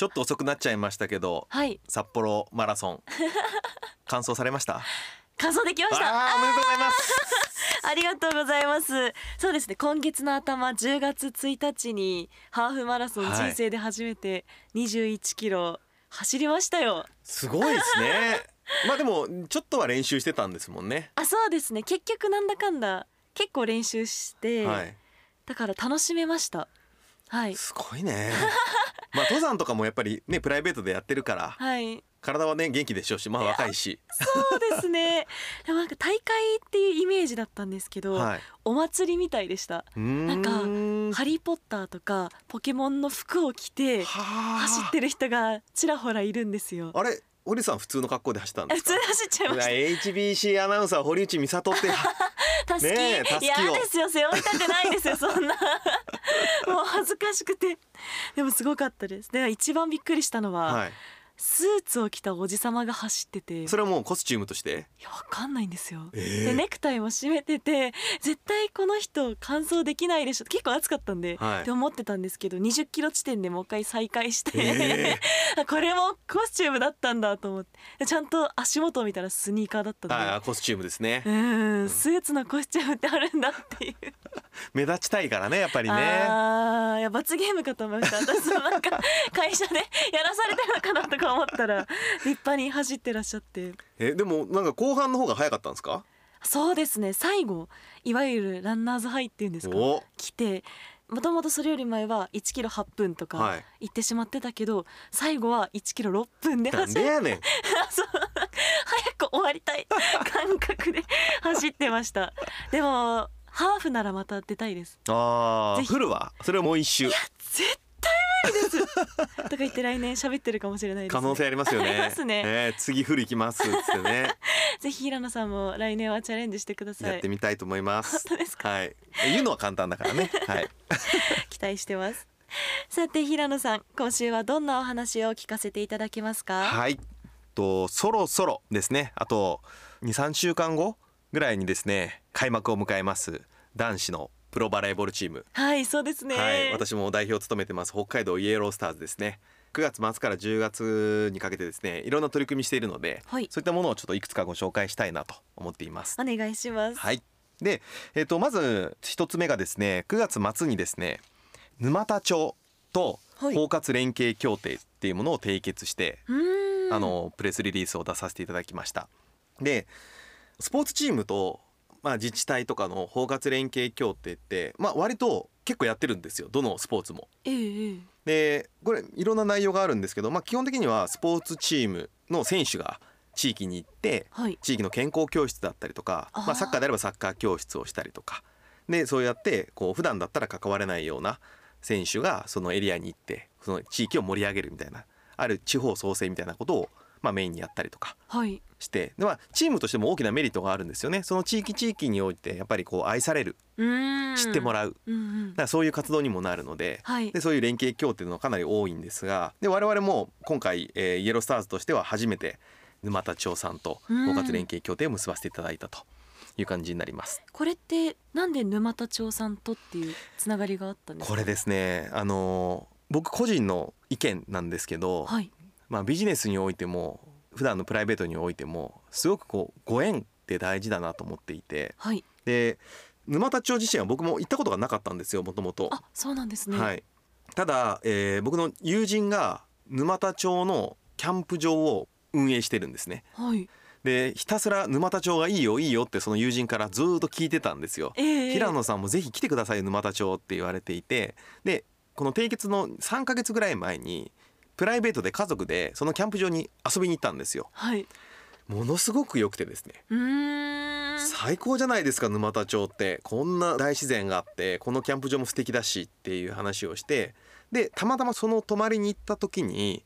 ちょっと遅くなっちゃいましたけどはい。札幌マラソン 完走されました？完走できました。あーおめでとうございます。ありがとうございます。そうですね今月の頭10月1日にハーフマラソンはい。人生で初めて21キロ走りましたよ、すごいですね。まあでもちょっとは練習してたんですもんね。あそうですね。結局なんだかんだ結構練習して、はい。だから楽しめました。はい。すごいね まあ登山とかもやっぱりねプライベートでやってるからはい。体はね元気でしょうしまあ若いし。そうですね。でもなんか大会っていうイメージだったんですけど、はい。お祭りみたいでした。なんハリー・ポッターとかポケモンの服を着ては走ってる人がちらほらいるんですよ。あれ堀内さん普通の格好で走ったんですか？普通に走っちゃいました。HBC アナウンサー堀内美里って。たすき、ねえたすきを嫌ですよ。背負いたくないですよそんな もう恥ずかしくて。でもすごかったです。で一番びっくりしたのは、はい。スーツを着たおじさまが走ってて。いそれはもうコスチュームとして？やわかんないんですよ、えー。でネクタイも締めてて絶対この人完走できないでしょ。結構暑かったんで、はい。って思ってたんですけど20キロ地点でもう一回再開して、え あこれもコスチュームだったんだと思って。でちゃんと足元を見たらスニーカーだったんで。ああコスチュームですね。うん。スーツのコスチュームってあるんだっていう目立ちたいからねやっぱりね。あーいや罰ゲームかと思いました。私もなんか会社でやらされてるのかなとか思ったら立派に走ってらっしゃって。えでもなんか後半の方が早かったんですか？そうですね。最後いわゆるランナーズハイっていうんですか？お。来てもともとそれより前は1キロ8分とはかい。行ってしまってたけど、最後は1キロ6分で走るでやねん。そう。早く終わりたい感覚で走ってました。でもハーフならまた出たいです。ああフルは？それはもう一周。絶対無理です。とか言って来年喋ってるかもしれないです、ね、可能性ありますよね。ありますね。えー次フル行きます。ってね。ぜひ平野さんも来年はチャレンジしてください。やってみたいと思います。本当ですか？はい。言うのは簡単だからね。はい。期待してます。さて平野さん今週はどんなお話を聞かせていただけますか？はい。とそろそろですね。あと23週間後？ぐらいにですね開幕を迎えます男子のプロバレーボールチーム。はいそうですね、はい、私も代表を務めてます北海道イエロースターズですね。9月末から10月にかけてですねいろんな取り組みしているので、はい。そういったものをちょっといくつかご紹介したいなと思っています。お願いします。はい。で、えっとまず一つ目がですね9月末にですね沼田町とはい。包括連携協定っていうものを締結して、うーん。あのプレスリリースを出させていただきました。でスポーツチームと、まあ、自治体とかの包括連携協定って、まあ、割と結構やってるんですよ。どのスポーツも。えでこれいろんな内容があるんですけど、まあ、基本的にはスポーツチームの選手が地域に行ってはい。地域の健康教室だったりとかまあ、サッカーであればサッカー教室をしたりとか。でそうやってこう普段だったら関われないような選手がそのエリアに行ってその地域を盛り上げるみたいなある地方創生みたいなことを、まあ、メインにやったりとかはい。してで、まあ、チームとしても大きなメリットがあるんですよね。その地域地域においてやっぱりこう愛される知ってもらう。うんうん。だからそういう活動にもなるので,、はい。でそういう連携協定のかなり多いんですがで我々も今回、えーイエロースターズとしては初めて沼田町さんと包うん。括連携協定を結ばせていただいたという感じになります。これってなんで沼田町さんとっていうつながりがあったんですか？これですね。あのー僕個人の意見なんですけど、はいまあ、ビジネスにおいても普段のプライベートにおいてもすごくこうご縁って大事だなと思っていて。はい。で沼田町自身は僕も行ったことがなかったんですよもともと。あそうなんですね。はい、ただ、えー僕の友人が沼田町のキャンプ場を運営してるんですね。はい。でひたすら沼田町がいいよいいよってその友人からずーっと聞いてたんですよ、ええ。平野さんもぜひ来てくださいよ沼田町って言われていて。でこの締結の3ヶ月ぐらい前にプライベートで家族でそのキャンプ場に遊びに行ったんですよ。はい。ものすごく良くてですね。最高じゃないですか沼田町って。こんな大自然があってこのキャンプ場も素敵だしっていう話をして。でたまたまその泊まりに行った時に、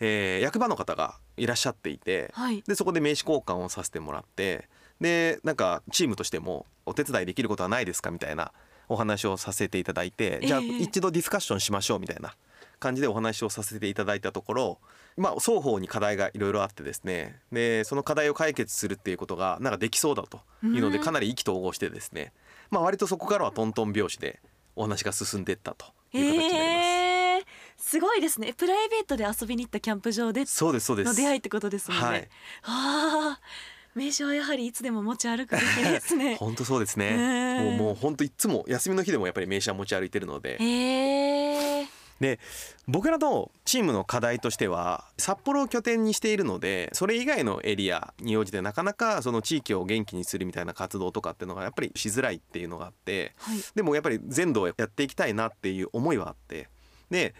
えー役場の方がいらっしゃっていて。はい。でそこで名刺交換をさせてもらって。でなんかチームとしてもお手伝いできることはないですかみたいなお話をさせていただいて、じゃあええ一度ディスカッションしましょうみたいな感じでお話をさせていただいたところ、まあ、双方に課題がいろいろあってですね。でその課題を解決するっていうことがなんかできそうだと。いうのでうんかなり意気投合してですね、まあ、割とそこからはトントン拍子でお話が進んでいったという形になります。えー、すごいですね。プライベートで遊びに行ったキャンプ場でそうですそうです。の出会いってことですもんね、はい。ああ名刺はやはりいつでも持ち歩くべきですね。本当そうですね。ねもうもう本当いつも休みの日でもやっぱり名刺は持ち歩いてるので、へえで僕らのチームの課題としては札幌を拠点にしているのでそれ以外のエリアに応じてなかなかその地域を元気にするみたいな活動とかっていうのがやっぱりしづらいっていうのがあってはいでもやっぱり全土をやっていきたいなっていう思いはあってで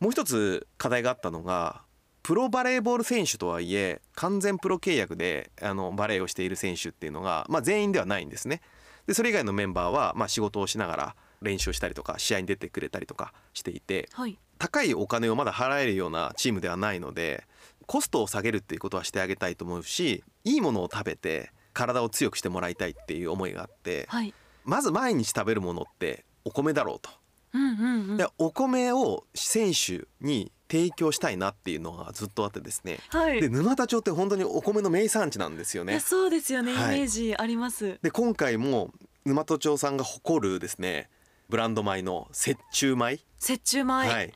もう一つ課題があったのがプロバレーボール選手とはいえ完全プロ契約であのバレーをしている選手っていうのが、まあ、全員ではないんですね。でそれ以外のメンバーは、まあ、仕事をしながら練習をしたりとか試合に出てくれたりとかしていてはい。高いお金をまだ払えるようなチームではないのでコストを下げるっていうことはしてあげたいと思うしいいものを食べて体を強くしてもらいたいっていう思いがあってはい。まず毎日食べるものってお米だろうと。うんうんうん。でお米を選手に提供したいなっていうのがずっとあってですね。はい。で沼田町って本当にお米の名産地なんですよね。そうですよね、はい。イメージあります。で今回も沼戸町さんが誇るですねブランド米の雪中米、雪中米、はい、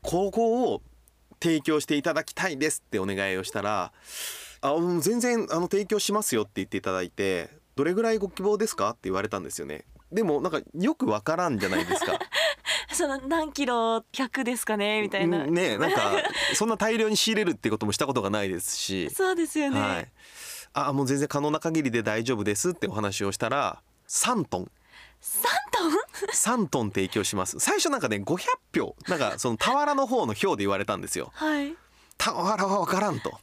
ここを提供していただきたいですってお願いをしたら「あうん全然あの提供しますよ」って言っていただいて「どれぐらいご希望ですか?」って言われたんですよね。でもなんかよくわからんじゃないですか。その何キロ100ですかねみたいな、うんねなんかそんな大量に仕入れるってこともしたことがないですし、そうですよね、はい、あもう全然可能な限りで大丈夫ですってお話をしたら3トン3トン？3トン提供します。最初なんかね500票。なんかその俵の方の票で言われたんですよ。はい。俵は分からんと。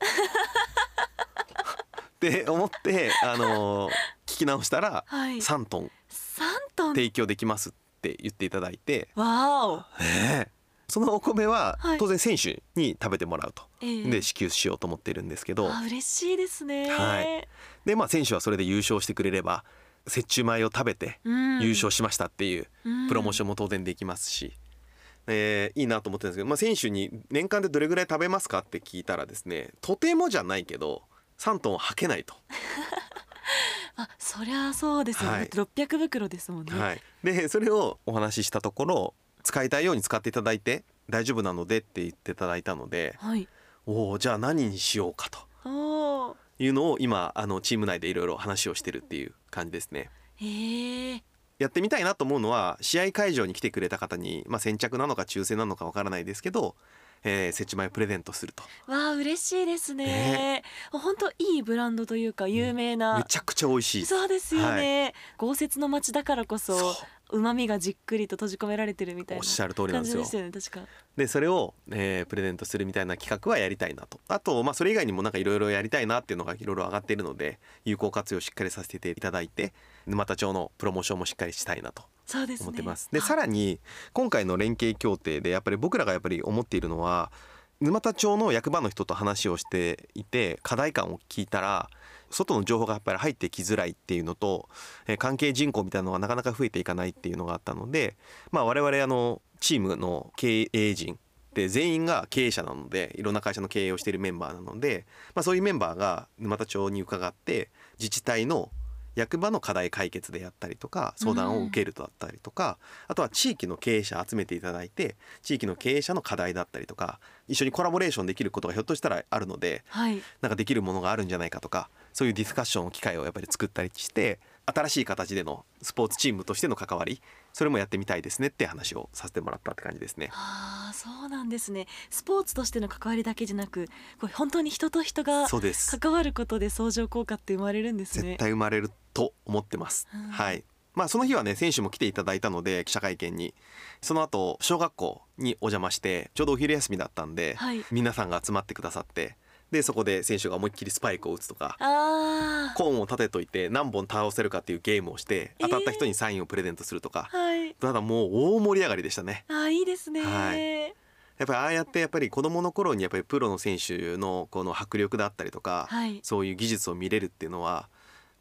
って思ってあのー聞き直したらはい。3トン。3トン？提供できますって言っていただいて、わお。ええ。そのお米ははい。当然選手に食べてもらうと、ええ。で支給しようと思ってるんですけど。あ嬉しいですね。はい。でまあ選手はそれで優勝してくれれば雪中米を食べてうん。優勝しましたっていうプロモーションも当然できますし、えーいいなと思ってるんですけど、まあ、選手に年間でどれぐらい食べますかって聞いたらですねとてもじゃないけど3トンは履けないと。あそりゃそうですよね、はい。だって600袋ですもんね、はい、でそれをお話ししたところ使いたいように使っていただいて大丈夫なのでって言っていただいたのではい、おおじゃあ何にしようかというのを今あのチーム内でいろいろ話をしてるっていう感じですね。ええ。やってみたいなと思うのは試合会場に来てくれた方に、まあ、先着なのか抽選なのかわからないですけど、えー、設置前をプレゼントすると。わあ嬉しいですね。ね。本当いいブランドというか有名な、めちゃくちゃ美味しい。そうですよね、豪雪の街だからこそ旨味がじっくりと閉じ込められてるみたいなおっしゃる通りなんですよ。でね確か。でそれを、えープレゼントするみたいな企画はやりたいなと。あと、まあ、それ以外にもなんかいろいろやりたいなっていうのがいろいろ上がっているので有効活用しっかりさせていただいて沼田町のプロモーションもしっかりしたいなとそうですね。思ってます。ではい。さらに今回の連携協定でやっぱり僕らがやっぱり思っているのは沼田町の役場の人と話をしていて課題感を聞いたら外の情報がやっぱり入ってきづらいっていうのと、え関係人口みたいなのがなかなか増えていかないっていうのがあったので、まあ、我々あのチームの経営陣で全員が経営者なのでいろんな会社の経営をしているメンバーなので、まあ、そういうメンバーが沼田町に伺って自治体の役場の課題解決でやったりとか相談を受けるだったりとか、あとは地域の経営者集めていただいて地域の経営者の課題だったりとか一緒にコラボレーションできることがひょっとしたらあるのではい。なんかできるものがあるんじゃないかとかそういうディスカッションの機会をやっぱり作ったりして新しい形でのスポーツチームとしての関わりそれもやってみたいですねって話をさせてもらったって感じですね。ああそうなんですねスポーツとしての関わりだけじゃなくこれ本当に人と人が関わることで相乗効果って生まれるんですね絶対生まれると思ってます。うんはい。まあその日はね選手も来ていただいたので記者会見にその後小学校にお邪魔してちょうどお昼休みだったんで、はい皆さんが集まってくださってでそこで選手が思いっきりスパイクを打つとかあコーンを立てといて何本倒せるかっていうゲームをしてえー。当たった人にサインをプレゼントするとか、あはい。ただもう大盛り上がりでしたね。あーいいですね、はい。やっぱりああやってやっぱり子どもの頃にやっぱりプロの選手のこの迫力だったりとか、はい。そういう技術を見れるっていうのは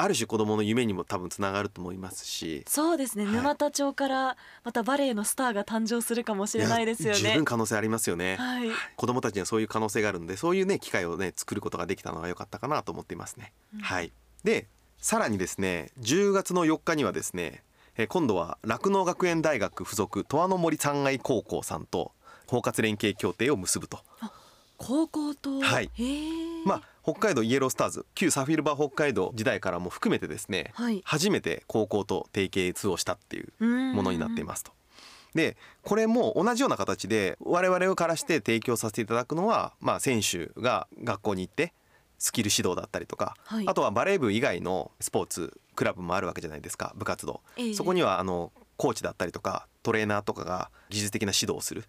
ある種子どもの夢にも多分つながると思いますし。そうですね、はい。沼田町からまたバレエのスターが誕生するかもしれないですよや十ね分可能性ありますよね、はい。子どもたちにはそういう可能性があるのでそういうね機会をね作ることができたのは良かったかなと思っていますね、うん。はい。でさらにですね10月の4日にはですねえー今度は酪農学園大学附属十和の森三愛高校さんと包括連携協定を結ぶと。高校と？はい。まあ北海道イエロースターズ。旧サフィルバー北海道時代からも含めてですね、はい。初めて高校と提携をしたっていうもものになっていますと。でこれも同じような形で我々からして提供させていただくのは、まあ、選手が学校に行ってスキル指導だったりとか、はい。あとはバレー部以外のスポーツクラブもあるわけじゃないですか部活動、ええ。そこにはあのコーチだったりとかトレーナーとかが技術的な指導をする。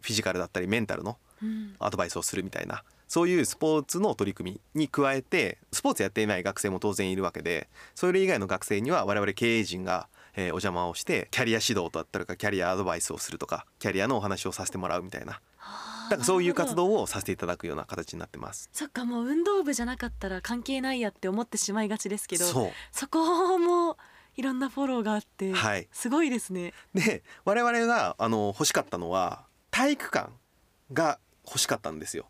フィジカルだったりメンタルのうん。アドバイスをするみたいなそういうスポーツの取り組みに加えてスポーツやっていない学生も当然いるわけでそれ以外の学生には我々経営陣が、えーお邪魔をしてキャリア指導だったりとかキャリアアドバイスをするとかキャリアのお話をさせてもらうみたいな。はあなんかそういう活動をさせていただくような形になってます。そっかもう運動部じゃなかったら関係ないやって思ってしまいがちですけどそこもいろんなフォローがあって、はい。すごいですね。で我々があの欲しかったのは体育館が欲しかったんですよ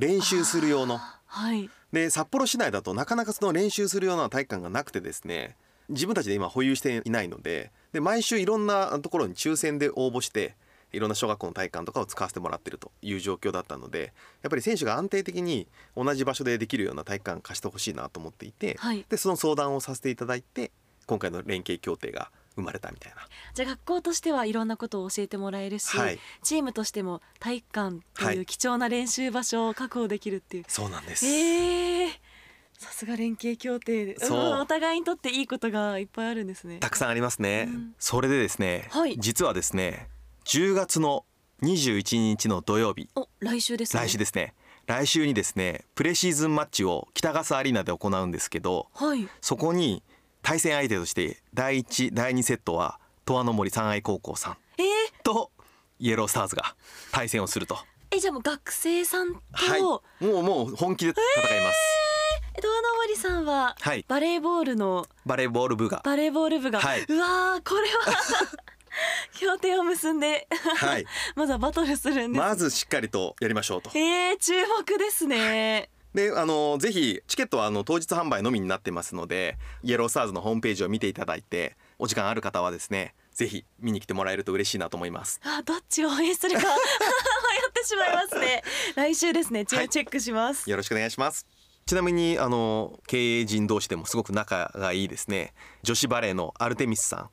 練習する用の。はいで札幌市内だとなかなかその練習するような体育館がなくてですね自分たちで今保有していないのでで毎週いろんなところに抽選で応募していろんな小学校の体育館とかを使わせてもらってるという状況だったのでやっぱり選手が安定的に同じ場所でできるような体育館貸してほしいなと思っていて、はいでその相談をさせていただいて今回の連携協定が生まれたみたいな。じゃあ学校としてはいろんなことを教えてもらえるし、はい。チームとしても体育館とはいい。う貴重な練習場所を確保できるっていう、そうなんです、え。ー、さすが連携協定そう。んお互いにとっていいことがいっぱいあるんですね。たくさんありますね、うん。それでですね、はい。実はですね10月の21日の土曜日。お来週ですね。来週ですね。来週にですねプレシーズンマッチを北笠アリーナで行うんですけどはい。そこに対戦相手として第1第2セットは十和の森三愛高校さんえー、とイエロースターズが対戦をすると。えじゃあもう学生さんと、はい。もうもう本気で戦います、えドアの森さんははい。バレーボールのバレーボール部が。バレーボール部が、はい。うわーこれは 協定を結んではい。まずはバトルするんです、まずしっかりとやりましょうと。えー、注目ですねであのぜひチケットはあの当日販売のみになってますのでイエロースターズのホームページを見ていただいてお時間ある方はですねぜひ見に来てもらえると嬉しいなと思います。あどっちを応援するか 迷ってしまいますね。来週ですね。チはい。ェックします、よろしくお願いします。ちなみにあの経営陣同士でもすごく仲がいいですね。女子バレーのアルテミスさん。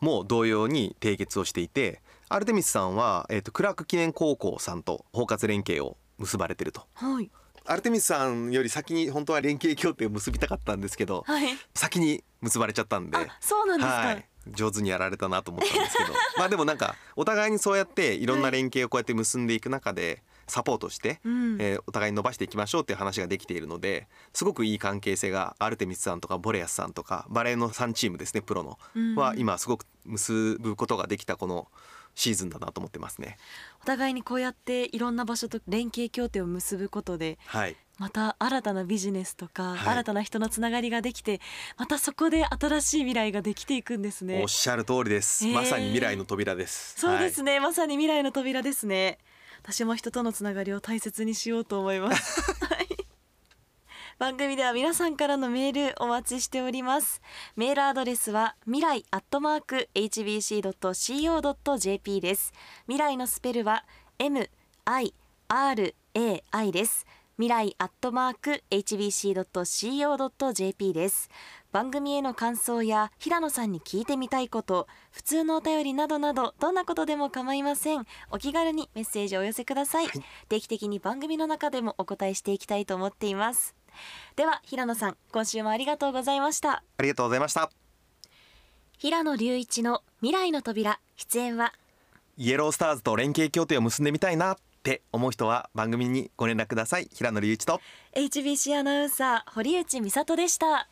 も同様に締結をしていてアルテミスさんは、えー、とクラーク記念高校さんと包括連携を結ばれてると。はいアルテミスさんより先に本当は連携協定を結びたかったんですけどはい。先に結ばれちゃったんであそうなんですか、はい、上手にやられたなと思ったんですけど。まあでもなんかお互いにそうやっていろんな連携をこうやって結んでいく中でサポートして、うん。えーお互いに伸ばしていきましょうっていう話ができているのですごくいい関係性がアルテミスさんとかボレアスさんとかバレーの3チームですねプロの、うん。は今すごく結ぶことができたこのシーズンだなと思ってますね。お互いにこうやっていろんな場所と連携協定を結ぶことではい。また新たなビジネスとか、はい。新たな人のつながりができてまたそこで新しい未来ができていくんですね。おっしゃる通りです、へー。まさに未来の扉です。そうですね、ね、まさに未来の扉ですね。私も人とのつながりを大切にしようと思います。はい番組では皆さんからのメールお待ちしております。メールアドレスは未来アットマーク hbc.co.jp です。未来のスペルは m i r a i です。未来アットマーク hbc.co.jp です。番組への感想や平野さんに聞いてみたいこと普通のお便りなどなどどんなことでも構いません。お気軽にメッセージをお寄せください、定期的に番組の中でもお答えしていきたいと思っていますでは平野さん今週もありがとうございました。ありがとうございました。平野隆一の未来の扉出演は？イエロースターズと連携協定を結んでみたいなっって思う人は番組にご連絡ください。平野隆一と。HBC アナウンサー堀内美里でした